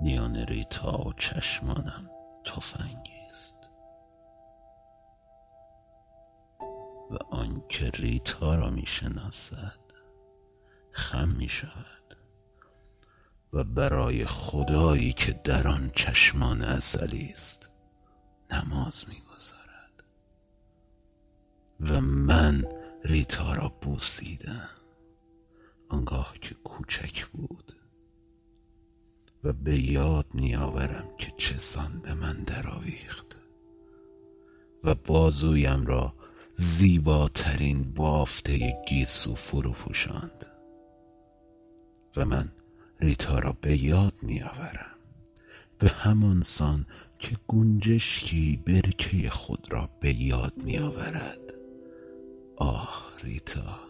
میان ریتا چشمانم تفنگی است و آنکه ریتا را می‌شناسد خم می شود و برای خدایی که در آن چشمان ازلی است نماز می‌گذارد. و من ریتا را بوسیدم. آنگاه که کوچک بود و به یاد میآورم که چسان به من درآویخت و بازویم را زیباترین بافته گیسو فرو پوشاند و من ریتا را به یاد میآورم به همان سان که گنجشکی برکه خود را به یاد میآورد آه ریتا!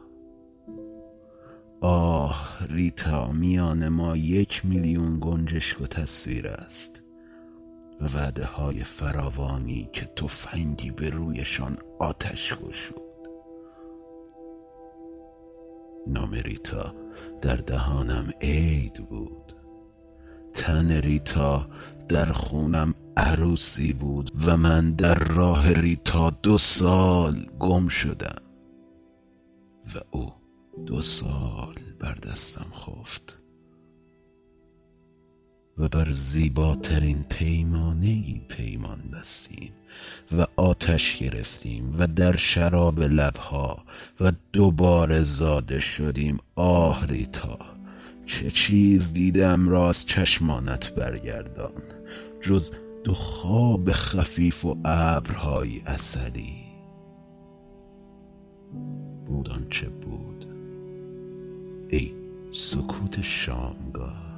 آه ریتا میان ما یک میلیون گنجشک و تصویر است. و وعده های فراوانی که تفنگی به رویشان آتش گشود. نام ریتا در دهانم عید بود. تن ریتا در خونم عروسی بود و من در راه ریتا دو سال گم شدم. و او دو سال بر دستم خفت و بر زیباترین پیمانه ای پیمان بستیم و آتش گرفتیم و در شراب لبها و دوباره زاده شدیم آه ریتا. چه چیز دیدم راست چشمانت برگردان جز دو خواب خفیف و ابرهای اصلی بود آنچه بود. ای سکوت شامگاه.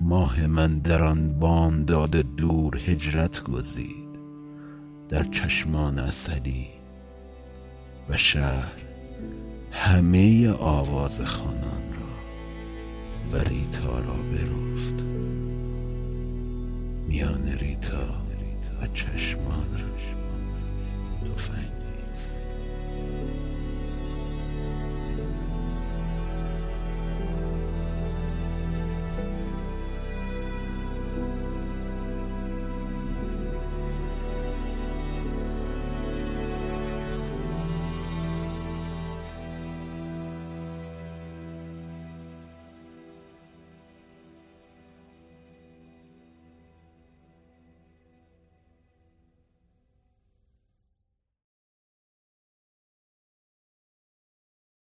ماه من در آن بامداد دور هجرت گزید. در چشمان عسلی و شهر همه آواز خوانان را و ریتا را برفت. میان ریتا و چشمان تفنگ.